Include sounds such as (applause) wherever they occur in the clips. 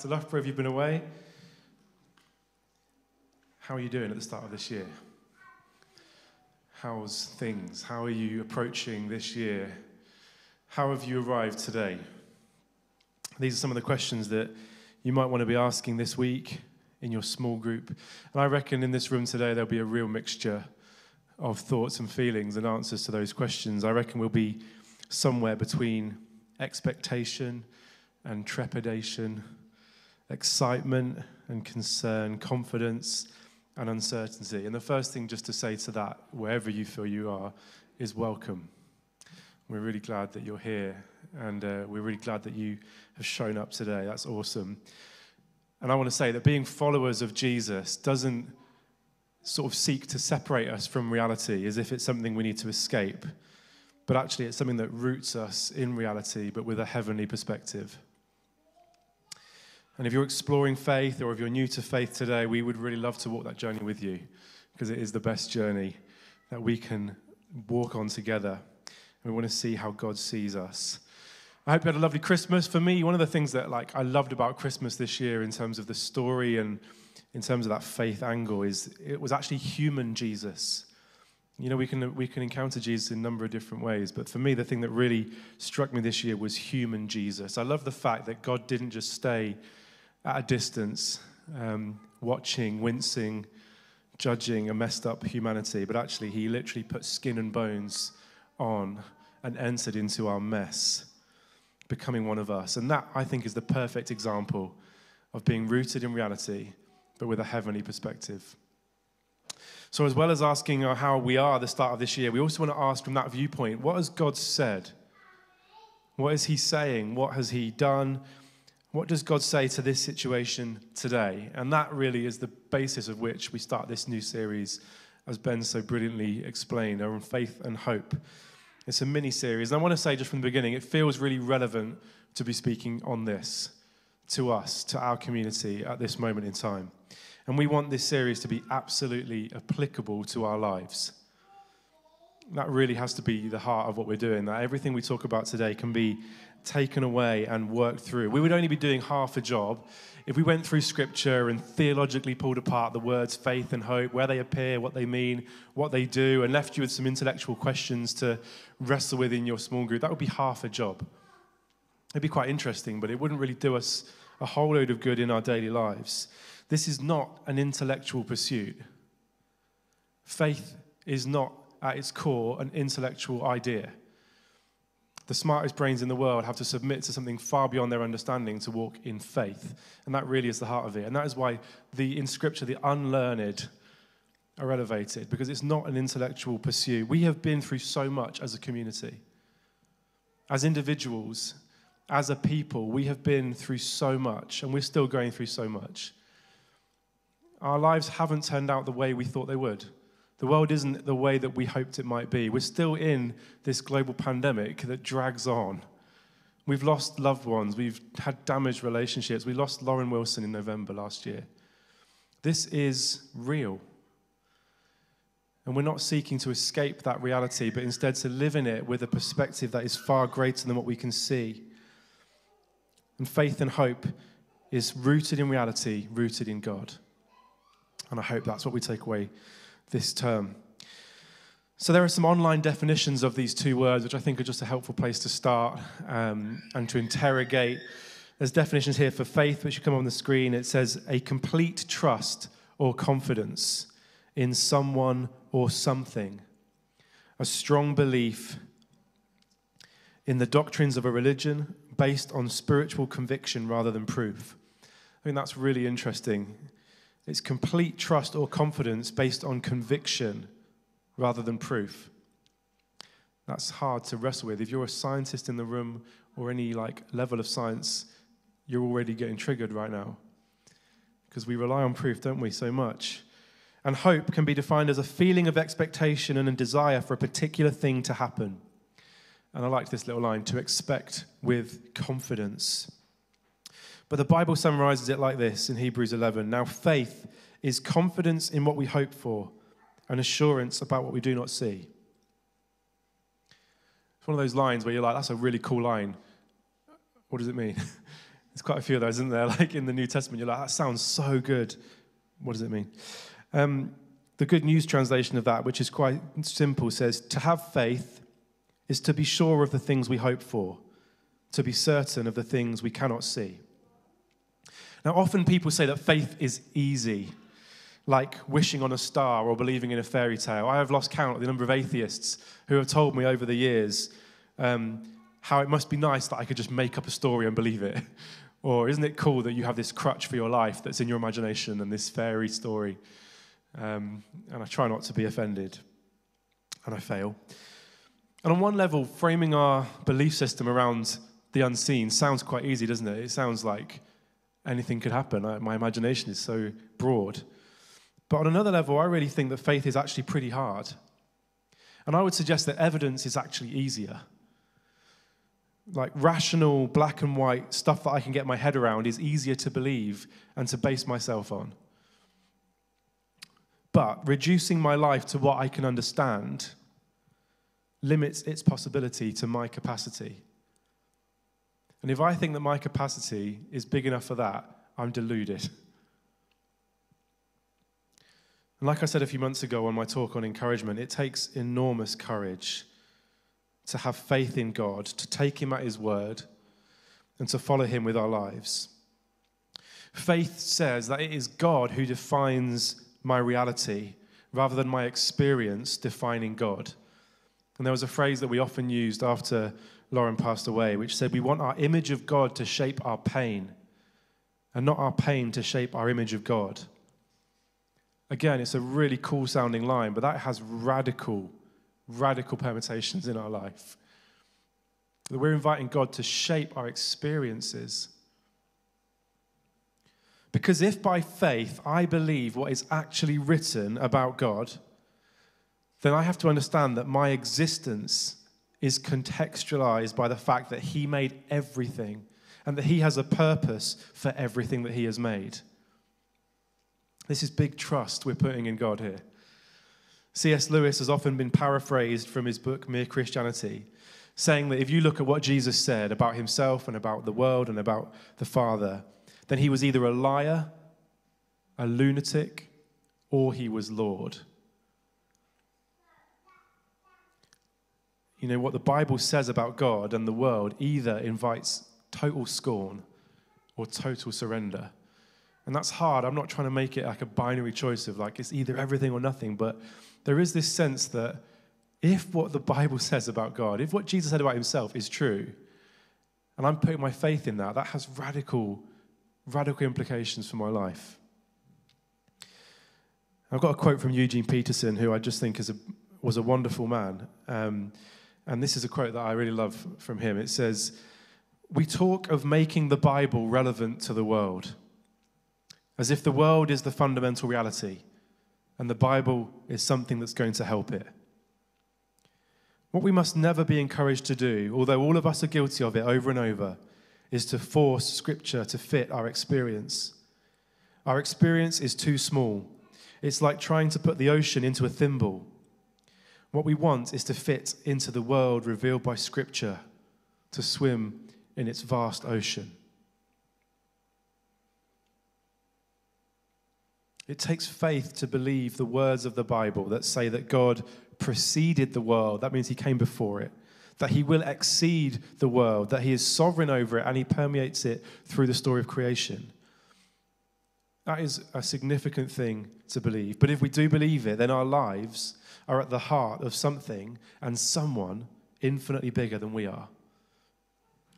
to Loughborough. Have you been away? How are you doing at the start of this year? How's things? How are you approaching this year? How have you arrived today? These are some of the questions that you might want to be asking this week in your small group. And I reckon in this room today there'll be a real mixture of thoughts and feelings and answers to those questions. I reckon we'll be somewhere between expectation and trepidation, excitement and concern, confidence and uncertainty. And the first thing just to say to that, wherever you feel you are, is welcome. We're really glad that you're here, and uh, we're really glad that you have shown up today. That's awesome. And I want to say that being followers of Jesus doesn't sort of seek to separate us from reality as if it's something we need to escape, but actually it's something that roots us in reality, but with a heavenly perspective. And if you're exploring faith or if you're new to faith today, we would really love to walk that journey with you because it is the best journey that we can walk on together. And we want to see how God sees us. I hope you had a lovely Christmas. For me, one of the things that like I loved about Christmas this year in terms of the story and in terms of that faith angle is it was actually human Jesus. You know, we can, we can encounter Jesus in a number of different ways, but for me, the thing that really struck me this year was human Jesus. I love the fact that God didn't just stay at a distance, um, watching, wincing, judging a messed up humanity, but actually, he literally put skin and bones on and entered into our mess, becoming one of us. And that, I think, is the perfect example of being rooted in reality, but with a heavenly perspective. So, as well as asking how we are at the start of this year, we also want to ask from that viewpoint what has God said? What is He saying? What has He done? What does God say to this situation today? And that really is the basis of which we start this new series, as Ben so brilliantly explained, on faith and hope. It's a mini series. And I want to say just from the beginning, it feels really relevant to be speaking on this to us, to our community at this moment in time. And we want this series to be absolutely applicable to our lives. That really has to be the heart of what we're doing, that everything we talk about today can be taken away and worked through. We would only be doing half a job if we went through scripture and theologically pulled apart the words faith and hope, where they appear, what they mean, what they do, and left you with some intellectual questions to wrestle with in your small group. That would be half a job. It'd be quite interesting, but it wouldn't really do us a whole load of good in our daily lives. This is not an intellectual pursuit. Faith is not, at its core, an intellectual idea the smartest brains in the world have to submit to something far beyond their understanding to walk in faith. And that really is the heart of it. And that is why the, in Scripture, the unlearned are elevated, because it's not an intellectual pursuit. We have been through so much as a community. As individuals, as a people, we have been through so much, and we're still going through so much. Our lives haven't turned out the way we thought they would. The world isn't the way that we hoped it might be. We're still in this global pandemic that drags on. We've lost loved ones. We've had damaged relationships. We lost Lauren Wilson in November last year. This is real. And we're not seeking to escape that reality, but instead to live in it with a perspective that is far greater than what we can see. And faith and hope is rooted in reality, rooted in God. And I hope that's what we take away this term. So, there are some online definitions of these two words, which I think are just a helpful place to start um, and to interrogate. There's definitions here for faith, which come on the screen. It says a complete trust or confidence in someone or something, a strong belief in the doctrines of a religion based on spiritual conviction rather than proof. I think that's really interesting. It's complete trust or confidence based on conviction rather than proof. That's hard to wrestle with. If you're a scientist in the room or any like level of science, you're already getting triggered right now. Because we rely on proof, don't we, so much? And hope can be defined as a feeling of expectation and a desire for a particular thing to happen. And I like this little line to expect with confidence. But the Bible summarizes it like this in Hebrews 11 Now, faith is confidence in what we hope for and assurance about what we do not see. It's one of those lines where you're like, that's a really cool line. What does it mean? (laughs) There's quite a few of those, isn't there? (laughs) Like in the New Testament, you're like, that sounds so good. What does it mean? Um, the Good News translation of that, which is quite simple, says, To have faith is to be sure of the things we hope for, to be certain of the things we cannot see. Now, often people say that faith is easy, like wishing on a star or believing in a fairy tale. I have lost count of the number of atheists who have told me over the years um, how it must be nice that I could just make up a story and believe it. (laughs) or isn't it cool that you have this crutch for your life that's in your imagination and this fairy story? Um, and I try not to be offended, and I fail. And on one level, framing our belief system around the unseen sounds quite easy, doesn't it? It sounds like anything could happen. I, my imagination is so broad. But on another level, I really think that faith is actually pretty hard. And I would suggest that evidence is actually easier. Like rational, black and white stuff that I can get my head around is easier to believe and to base myself on. But reducing my life to what I can understand limits its possibility to my capacity. And if I think that my capacity is big enough for that, I'm deluded. And like I said a few months ago on my talk on encouragement, it takes enormous courage to have faith in God, to take Him at His word, and to follow Him with our lives. Faith says that it is God who defines my reality rather than my experience defining God. And there was a phrase that we often used after Lauren passed away, which said, We want our image of God to shape our pain, and not our pain to shape our image of God. Again, it's a really cool sounding line, but that has radical, radical permutations in our life. That we're inviting God to shape our experiences because if by faith I believe what is actually written about God, then I have to understand that my existence is contextualized by the fact that He made everything and that He has a purpose for everything that He has made. This is big trust we're putting in God here. C.S. Lewis has often been paraphrased from his book Mere Christianity, saying that if you look at what Jesus said about himself and about the world and about the Father, then he was either a liar, a lunatic, or he was Lord. You know, what the Bible says about God and the world either invites total scorn or total surrender. And that's hard. I'm not trying to make it like a binary choice of like it's either everything or nothing, but there is this sense that if what the Bible (laughs) says about God, if what Jesus said about himself is true, and I'm putting my faith in that, that has radical radical implications for my life. I've got a quote from Eugene Peterson, who I just think is a, was a wonderful man. Um, and this is a quote that I really love from him. It says, We talk of making the Bible relevant to the world, as if the world is the fundamental reality and the Bible is something that's going to help it. What we must never be encouraged to do, although all of us are guilty of it over and over, is to force Scripture to fit our experience. Our experience is too small. It's like trying to put the ocean into a thimble. What we want is to fit into the world revealed by Scripture, to swim in its vast ocean. It takes faith to believe the words of the Bible that say that God preceded the world. That means he came before it that he will exceed the world, that he is sovereign over it and he permeates it through the story of creation. That is a significant thing to believe. But if we do believe it, then our lives are at the heart of something and someone infinitely bigger than we are.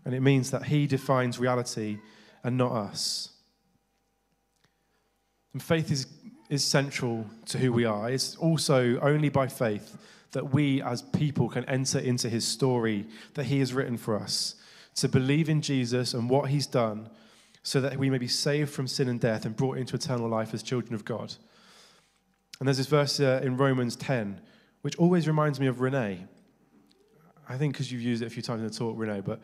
And it means that he defines reality and not us. And faith is, is central to who we are. It's also only by faith that we as people can enter into his story that he has written for us, to believe in Jesus and what he's done, so that we may be saved from sin and death and brought into eternal life as children of God. And there's this verse uh, in Romans 10, which always reminds me of Renee. I think because you've used it a few times in the talk, Renee, but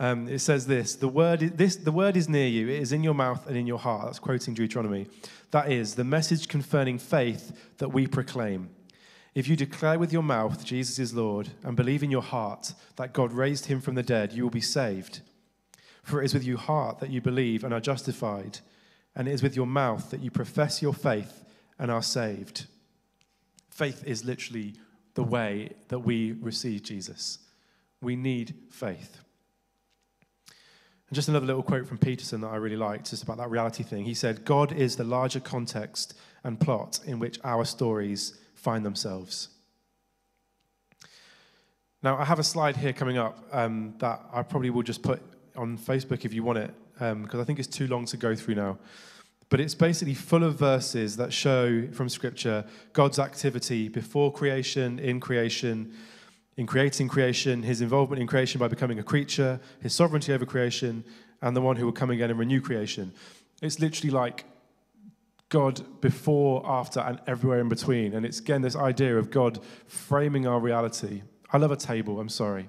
Um, it says this the word, is, this the word is near you, it is in your mouth and in your heart. That's quoting Deuteronomy. That is the message concerning faith that we proclaim. If you declare with your mouth Jesus is Lord and believe in your heart that God raised him from the dead, you will be saved. For it is with your heart that you believe and are justified, and it is with your mouth that you profess your faith and are saved. Faith is literally the way that we receive Jesus. We need faith. And just another little quote from Peterson that I really liked, just about that reality thing. He said, God is the larger context and plot in which our stories find themselves. Now, I have a slide here coming up um, that I probably will just put on Facebook if you want it, because um, I think it's too long to go through now. But it's basically full of verses that show from Scripture God's activity before creation, in creation, in creating creation, his involvement in creation by becoming a creature, his sovereignty over creation, and the one who will come again and renew creation. It's literally like God before, after, and everywhere in between. And it's again this idea of God framing our reality. I love a table, I'm sorry.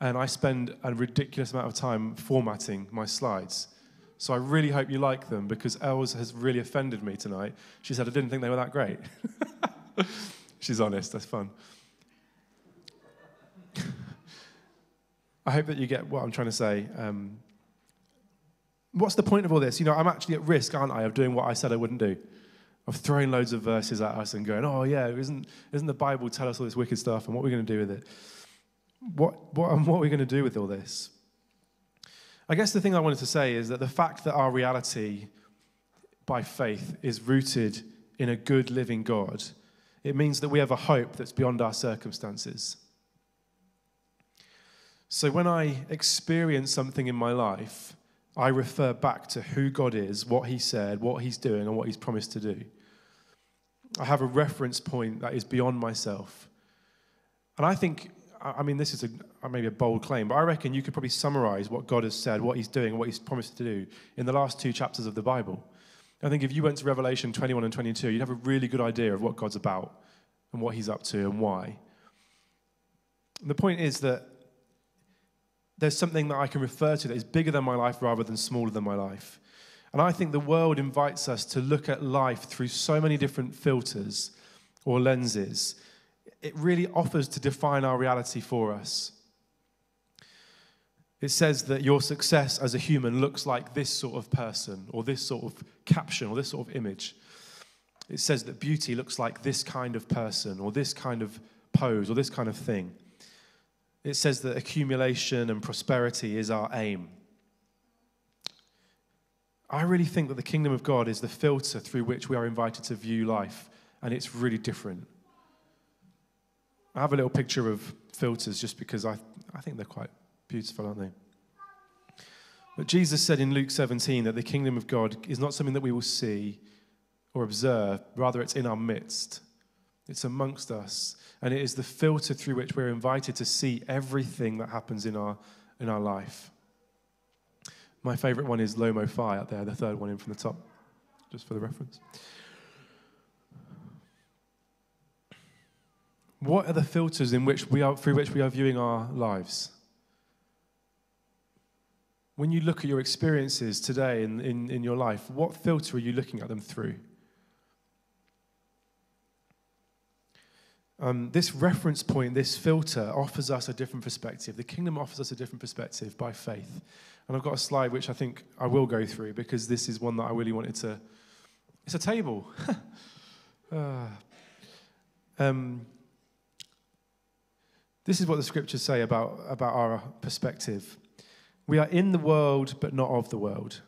And I spend a ridiculous amount of time formatting my slides. So I really hope you like them because Els has really offended me tonight. She said, I didn't think they were that great. (laughs) She's honest, that's fun. (laughs) I hope that you get what I'm trying to say. Um, what's the point of all this? You know, I'm actually at risk, aren't I, of doing what I said I wouldn't do, of throwing loads of verses at us and going, oh, yeah, isn't, isn't the Bible tell us all this wicked stuff and what we're we going to do with it? What, what, (laughs) what are we going to do with all this? I guess the thing I wanted to say is that the fact that our reality by faith is rooted in a good living God, it means that we have a hope that's beyond our circumstances. So when I experience something in my life, I refer back to who God is, what He said, what He's doing, and what He's promised to do. I have a reference point that is beyond myself. And I think, I mean, this is a, maybe a bold claim, but I reckon you could probably summarize what God has said, what He's doing, what He's promised to do in the last two chapters of the Bible. I think if you went to Revelation 21 and 22, you'd have a really good idea of what God's about and what He's up to and why. And the point is that there's something that I can refer to that is bigger than my life rather than smaller than my life. And I think the world invites us to look at life through so many different filters or lenses. It really offers to define our reality for us. It says that your success as a human looks like this sort of person, or this sort of caption, or this sort of image. It says that beauty looks like this kind of person, or this kind of pose, or this kind of thing it says that accumulation and prosperity is our aim. I really think that the kingdom of God is the filter through which we are invited to view life, and it's really different. I have a little picture of filters just because I, I think they're quite beautiful, aren't they? But Jesus said in Luke 17 that the kingdom of God is not something that we will see or observe, rather, it's in our midst, it's amongst us and it is the filter through which we're invited to see everything that happens in our, in our life. My favorite one is Lomo Fi out there, the third one in from the top, just for the reference. What are the filters in which we are, through which we are viewing our lives? When you look at your experiences today in, in, in your life, what filter are you looking at them through? Um, this reference point, this filter, offers us a different perspective. The kingdom offers us a different perspective by faith. And I've got a slide which I think I will go through because this is one that I really wanted to. It's a table. (laughs) uh, um, this is what the scriptures say about, about our perspective. We are in the world, but not of the world.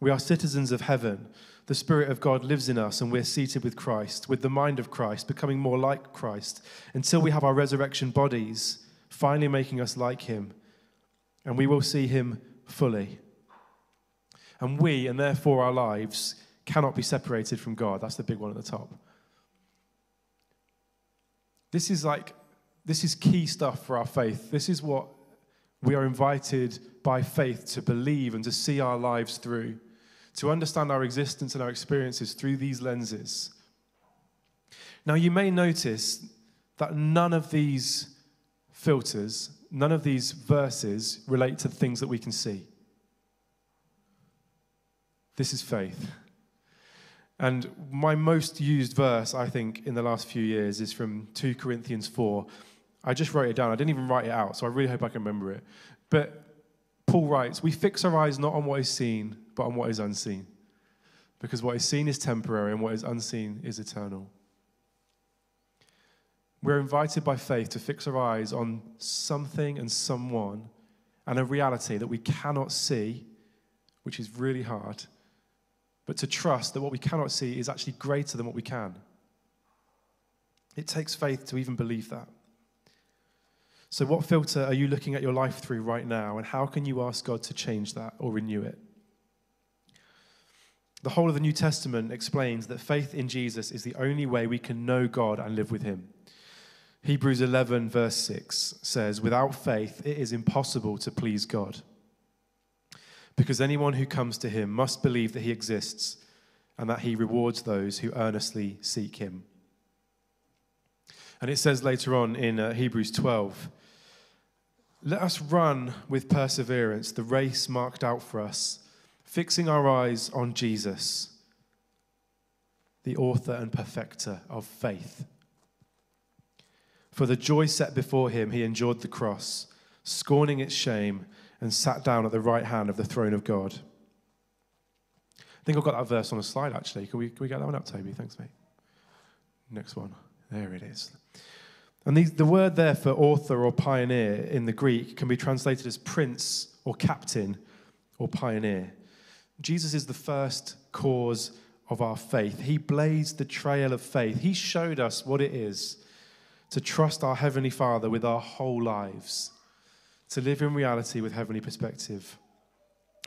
We are citizens of heaven the Spirit of God lives in us and we're seated with Christ, with the mind of Christ, becoming more like Christ, until we have our resurrection bodies, finally making us like Him. And we will see Him fully. And we, and therefore our lives, cannot be separated from God. That's the big one at the top. This is like, this is key stuff for our faith. This is what we are invited by faith to believe and to see our lives through to understand our existence and our experiences through these lenses. Now, you may notice that none of these filters none of these verses relate to things that we can see. This is faith. And my most used verse, I think, in the last few years is from 2 Corinthians 4. I just wrote it down. I didn't even write it out, so I really hope I can remember it. But Paul writes, We fix our eyes not on what is seen, but on what is unseen. Because what is seen is temporary, and what is unseen is eternal. We're invited by faith to fix our eyes on something and someone and a reality that we cannot see, which is really hard, but to trust that what we cannot see is actually greater than what we can. It takes faith to even believe that. So, what filter are you looking at your life through right now, and how can you ask God to change that or renew it? The whole of the New Testament explains that faith in Jesus is the only way we can know God and live with Him. Hebrews 11, verse 6 says, Without faith, it is impossible to please God. Because anyone who comes to him must believe that he exists and that he rewards those who earnestly seek him. And it says later on in uh, Hebrews 12, Let us run with perseverance the race marked out for us, fixing our eyes on Jesus, the author and perfecter of faith. For the joy set before him, he endured the cross, scorning its shame, and sat down at the right hand of the throne of God. I think I've got that verse on a slide, actually. Can we, can we get that one up, Toby? Thanks, mate. Next one. There it is. And the, the word there for author or pioneer in the Greek can be translated as prince or captain or pioneer. Jesus is the first cause of our faith. He blazed the trail of faith. He showed us what it is to trust our Heavenly Father with our whole lives, to live in reality with heavenly perspective.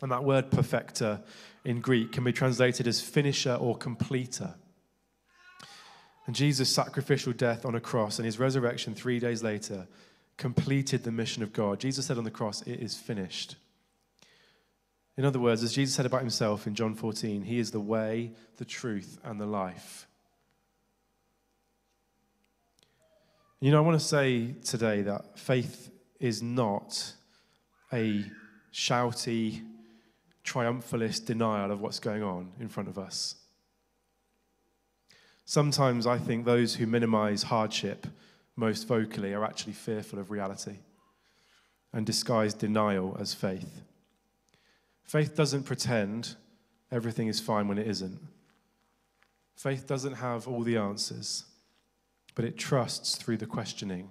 And that word perfecter in Greek can be translated as finisher or completer. And Jesus' sacrificial death on a cross and his resurrection three days later completed the mission of God. Jesus said on the cross, It is finished. In other words, as Jesus said about himself in John 14, He is the way, the truth, and the life. You know, I want to say today that faith is not a shouty, triumphalist denial of what's going on in front of us. Sometimes I think those who minimize hardship most vocally are actually fearful of reality and disguise denial as faith. Faith doesn't pretend everything is fine when it isn't. Faith doesn't have all the answers but it trusts through the questioning.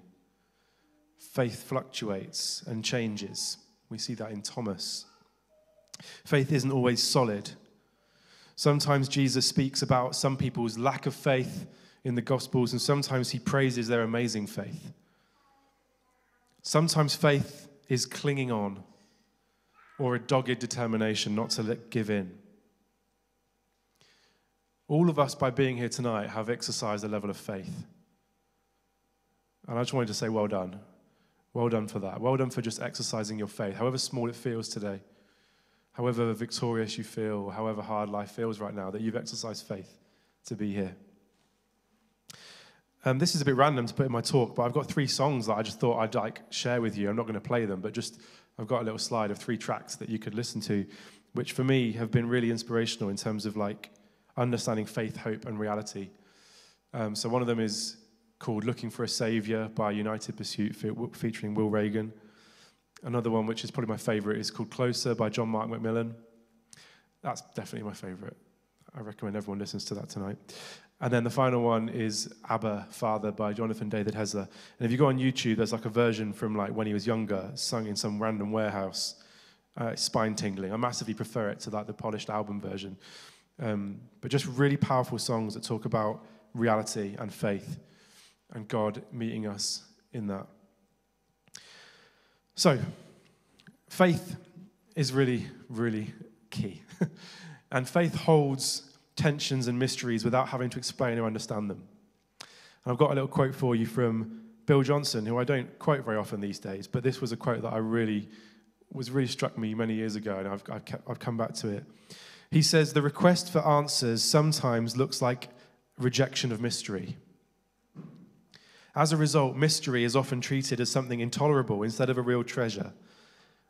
Faith fluctuates and changes. We see that in Thomas. Faith isn't always solid. Sometimes Jesus speaks about some people's lack of faith in the Gospels, and sometimes he praises their amazing faith. Sometimes faith is clinging on or a dogged determination not to let, give in. All of us, by being here tonight, have exercised a level of faith. And I just wanted to say, well done. Well done for that. Well done for just exercising your faith, however small it feels today, however victorious you feel, however hard life feels right now, that you've exercised faith to be here. Um, this is a bit random to put in my talk, but I've got three songs that I just thought I'd like share with you. I'm not going to play them, but just I've got a little slide of three tracks that you could listen to, which for me have been really inspirational in terms of like understanding faith, hope, and reality. Um, so one of them is called Looking for a Saviour by United Pursuit featuring Will Reagan. Another one, which is probably my favourite, is called Closer by John Mark McMillan. That's definitely my favourite. I recommend everyone listens to that tonight. And then the final one is Abba Father by Jonathan David Helser. And if you go on YouTube, there's like a version from like when he was younger, sung in some random warehouse. Uh, spine tingling. I massively prefer it to like the polished album version. Um, but just really powerful songs that talk about reality and faith and God meeting us in that. So, faith is really, really key. (laughs) and faith holds tensions and mysteries without having to explain or understand them. And I've got a little quote for you from Bill Johnson, who I don't quote very often these days, but this was a quote that I really was really struck me many years ago, and I've, I've, kept, I've come back to it. He says, The request for answers sometimes looks like rejection of mystery. As a result, mystery is often treated as something intolerable instead of a real treasure.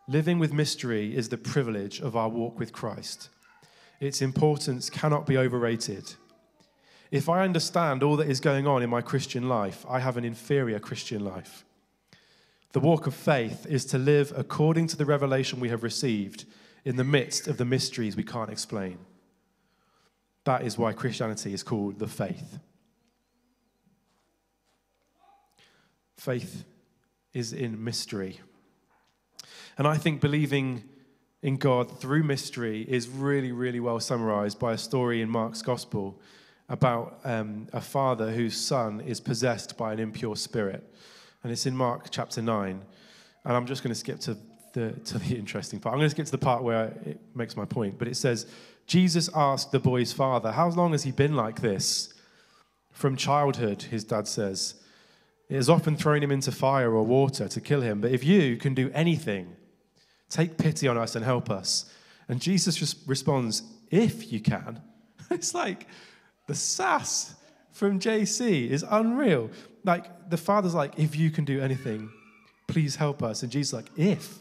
Living with mystery is the privilege of our walk with Christ. Its importance cannot be overrated. If I understand all that is going on in my Christian life, I have an inferior Christian life. The walk of faith is to live according to the revelation we have received in the midst of the mysteries we can't explain. That is why Christianity is called the faith. Faith is in mystery. And I think believing in God through mystery is really, really well summarized by a story in Mark's Gospel about um, a father whose son is possessed by an impure spirit. And it's in Mark chapter 9. And I'm just going to skip to the, to the interesting part. I'm going to skip to the part where it makes my point. But it says, Jesus asked the boy's father, How long has he been like this? From childhood, his dad says. It has often thrown him into fire or water to kill him. But if you can do anything, Take pity on us and help us. And Jesus just responds, If you can. (laughs) it's like the sass from JC is unreal. Like the father's like, If you can do anything, please help us. And Jesus like, If.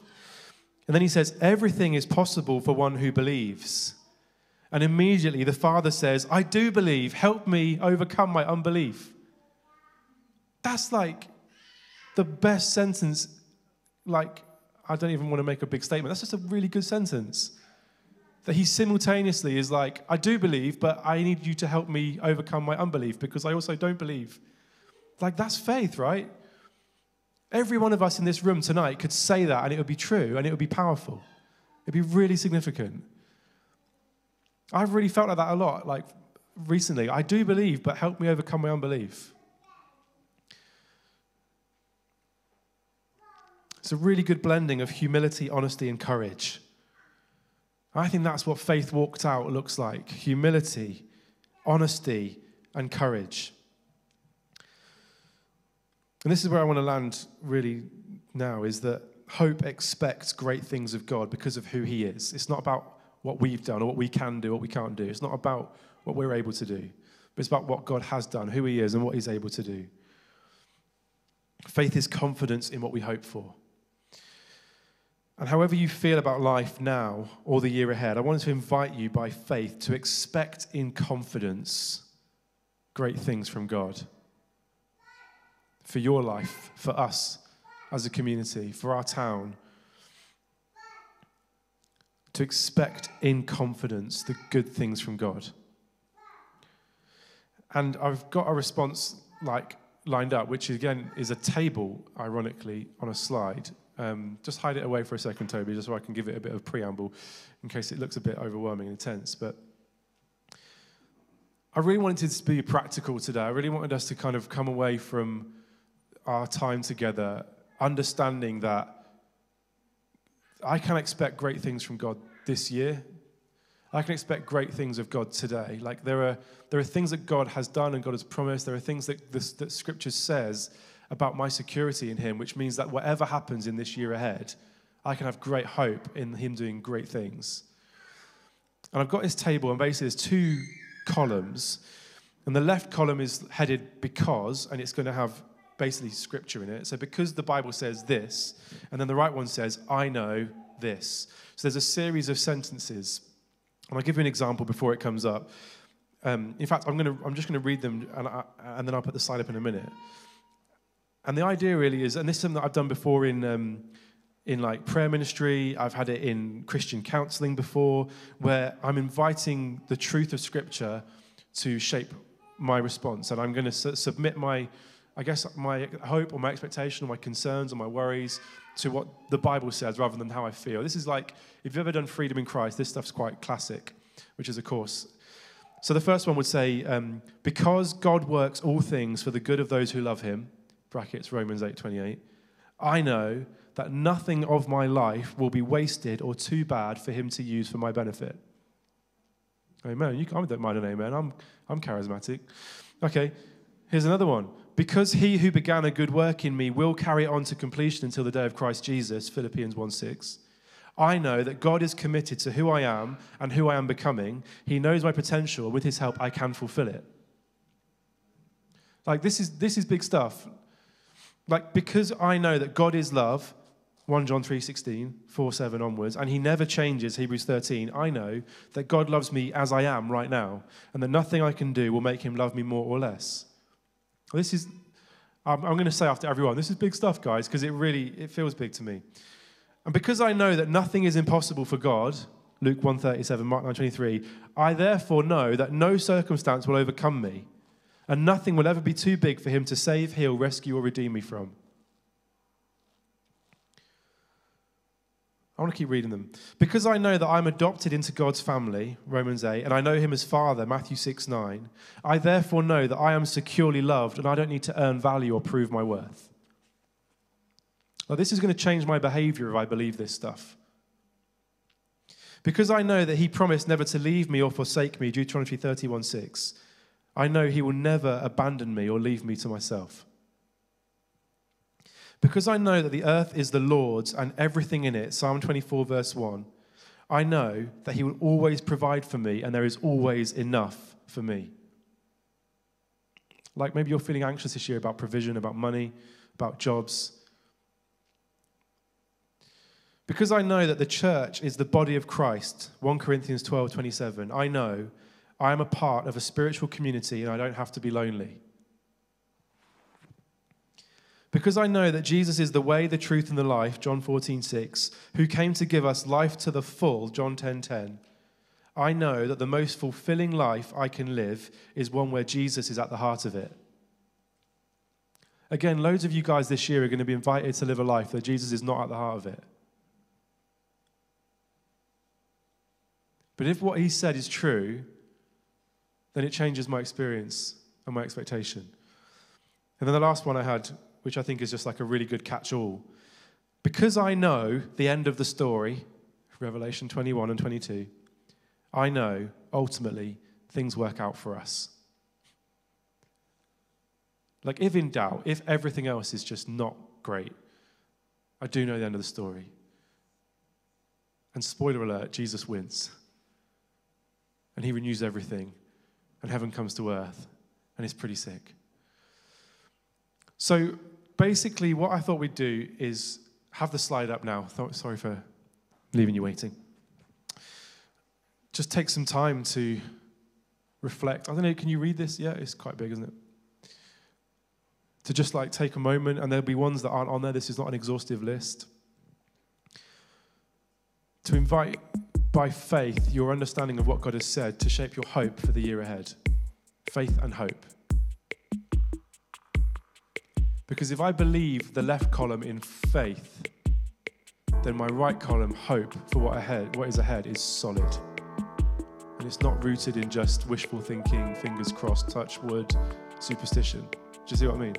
And then he says, Everything is possible for one who believes. And immediately the father says, I do believe. Help me overcome my unbelief. That's like the best sentence, like I don't even want to make a big statement. That's just a really good sentence. That he simultaneously is like, I do believe, but I need you to help me overcome my unbelief because I also don't believe. Like, that's faith, right? Every one of us in this room tonight could say that and it would be true and it would be powerful. It'd be really significant. I've really felt like that a lot, like recently. I do believe, but help me overcome my unbelief. It's a really good blending of humility, honesty, and courage. I think that's what faith walked out looks like humility, honesty, and courage. And this is where I want to land really now is that hope expects great things of God because of who He is. It's not about what we've done or what we can do, or what we can't do. It's not about what we're able to do, but it's about what God has done, who He is, and what He's able to do. Faith is confidence in what we hope for. And however you feel about life now or the year ahead, I wanted to invite you by faith to expect in confidence great things from God. For your life, for us as a community, for our town. To expect in confidence the good things from God. And I've got a response like lined up, which again is a table, ironically, on a slide um, just hide it away for a second, Toby, just so I can give it a bit of preamble in case it looks a bit overwhelming and intense. But I really wanted to be practical today. I really wanted us to kind of come away from our time together understanding that I can expect great things from God this year. I can expect great things of God today. Like there are, there are things that God has done and God has promised. There are things that, this, that Scripture says about my security in Him, which means that whatever happens in this year ahead, I can have great hope in Him doing great things. And I've got this table, and basically there's two columns. And the left column is headed because, and it's going to have basically scripture in it. So because the Bible says this, and then the right one says, I know this. So there's a series of sentences. And I'll give you an example before it comes up. Um, in fact, I'm, gonna, I'm just going to read them, and, I, and then I'll put the slide up in a minute. And the idea really is, and this is something that I've done before in, um, in like prayer ministry, I've had it in Christian counseling before, where I'm inviting the truth of Scripture to shape my response. And I'm going to su- submit my, I guess, my hope or my expectation or my concerns or my worries to what the Bible says rather than how I feel. This is like, if you've ever done Freedom in Christ, this stuff's quite classic, which is, of course, so the first one would say, um, because God works all things for the good of those who love him, brackets Romans 8:28, I know that nothing of my life will be wasted or too bad for him to use for my benefit. Amen. You, I don't mind an amen. I'm, I'm charismatic. Okay, here's another one. Because he who began a good work in me will carry it on to completion until the day of Christ Jesus, Philippians 1 6. I know that God is committed to who I am and who I am becoming. He knows my potential. With his help, I can fulfill it. Like, this is, this is big stuff. Like, because I know that God is love, 1 John 3:16, 4 7 onwards, and he never changes, Hebrews 13, I know that God loves me as I am right now, and that nothing I can do will make him love me more or less. This is, I'm, I'm going to say after everyone, this is big stuff, guys, because it really, it feels big to me. And because I know that nothing is impossible for God, Luke 137, Mark 9:23, I therefore know that no circumstance will overcome me, and nothing will ever be too big for him to save, heal, rescue, or redeem me from. I want to keep reading them. Because I know that I'm adopted into God's family, Romans 8, and I know him as Father, Matthew 6 9, I therefore know that I am securely loved and I don't need to earn value or prove my worth. Well, this is going to change my behavior if I believe this stuff. Because I know that he promised never to leave me or forsake me, Deuteronomy 31 6, I know he will never abandon me or leave me to myself. Because I know that the earth is the Lord's and everything in it, Psalm 24, verse 1, I know that he will always provide for me and there is always enough for me. Like maybe you're feeling anxious this year about provision, about money, about jobs. Because I know that the church is the body of Christ, 1 Corinthians 12 27, I know I am a part of a spiritual community and I don't have to be lonely. Because I know that Jesus is the way, the truth, and the life, John 14 6, who came to give us life to the full, John 10 10. I know that the most fulfilling life I can live is one where Jesus is at the heart of it. Again, loads of you guys this year are going to be invited to live a life that Jesus is not at the heart of it. But if what he said is true, then it changes my experience and my expectation. And then the last one I had, which I think is just like a really good catch all. Because I know the end of the story, Revelation 21 and 22, I know ultimately things work out for us. Like, if in doubt, if everything else is just not great, I do know the end of the story. And spoiler alert, Jesus wins. And he renews everything and heaven comes to earth, and it's pretty sick. So basically, what I thought we'd do is have the slide up now. Sorry for leaving you waiting. Just take some time to reflect. I don't know, can you read this? Yeah, it's quite big, isn't it? To just like take a moment, and there'll be ones that aren't on there. This is not an exhaustive list. To invite by faith your understanding of what God has said to shape your hope for the year ahead. Faith and hope. Because if I believe the left column in faith, then my right column, hope for what ahead, what is ahead, is solid. And it's not rooted in just wishful thinking, fingers crossed, touch wood, superstition. Do you see what I mean?